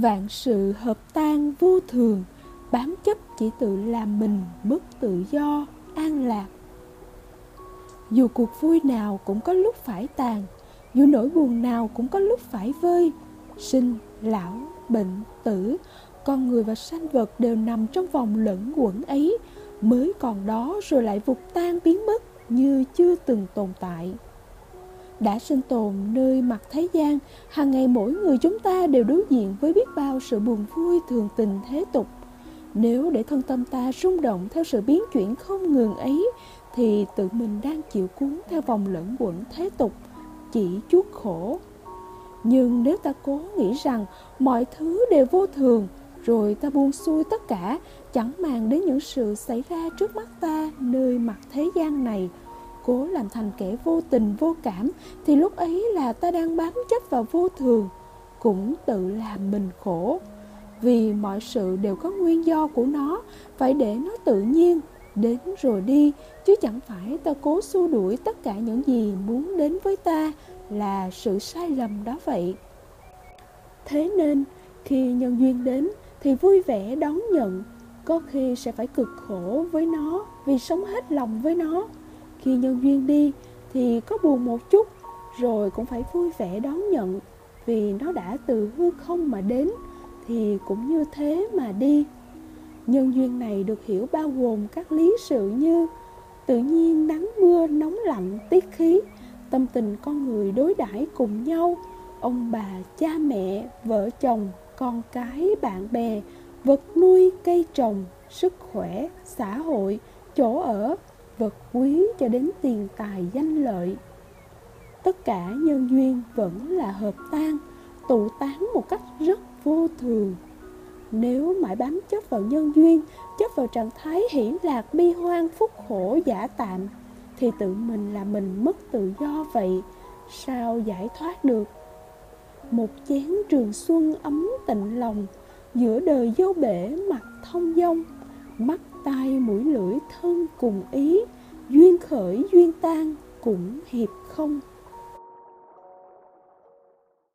vạn sự hợp tan vô thường, bám chấp chỉ tự làm mình mất tự do, an lạc. Dù cuộc vui nào cũng có lúc phải tàn, dù nỗi buồn nào cũng có lúc phải vơi, sinh, lão, bệnh, tử, con người và sanh vật đều nằm trong vòng lẫn quẩn ấy, mới còn đó rồi lại vụt tan biến mất như chưa từng tồn tại đã sinh tồn nơi mặt thế gian. Hàng ngày mỗi người chúng ta đều đối diện với biết bao sự buồn vui thường tình thế tục. Nếu để thân tâm ta rung động theo sự biến chuyển không ngừng ấy, thì tự mình đang chịu cuốn theo vòng lẫn quẩn thế tục, chỉ chuốc khổ. Nhưng nếu ta cố nghĩ rằng mọi thứ đều vô thường, rồi ta buông xuôi tất cả, chẳng màng đến những sự xảy ra trước mắt ta nơi mặt thế gian này cố làm thành kẻ vô tình, vô cảm, thì lúc ấy là ta đang bám chấp vào vô thường, cũng tự làm mình khổ. Vì mọi sự đều có nguyên do của nó, phải để nó tự nhiên, đến rồi đi, chứ chẳng phải ta cố xua đuổi tất cả những gì muốn đến với ta là sự sai lầm đó vậy. Thế nên, khi nhân duyên đến, thì vui vẻ đón nhận, có khi sẽ phải cực khổ với nó, vì sống hết lòng với nó khi nhân duyên đi thì có buồn một chút, rồi cũng phải vui vẻ đón nhận. Vì nó đã từ hư không mà đến, thì cũng như thế mà đi. Nhân duyên này được hiểu bao gồm các lý sự như tự nhiên nắng mưa, nóng lạnh, tiết khí, tâm tình con người đối đãi cùng nhau, ông bà, cha mẹ, vợ chồng, con cái, bạn bè, vật nuôi, cây trồng, sức khỏe, xã hội, chỗ ở vật quý cho đến tiền tài danh lợi. Tất cả nhân duyên vẫn là hợp tan, tụ tán một cách rất vô thường. Nếu mãi bám chấp vào nhân duyên, chấp vào trạng thái hỷ lạc bi hoan phúc khổ giả tạm, thì tự mình là mình mất tự do vậy, sao giải thoát được? Một chén trường xuân ấm tịnh lòng, giữa đời dâu bể mặt thông dong mắt tai mũi lưỡi thân cùng ý. Duyên khởi duyên tan cũng hiệp không.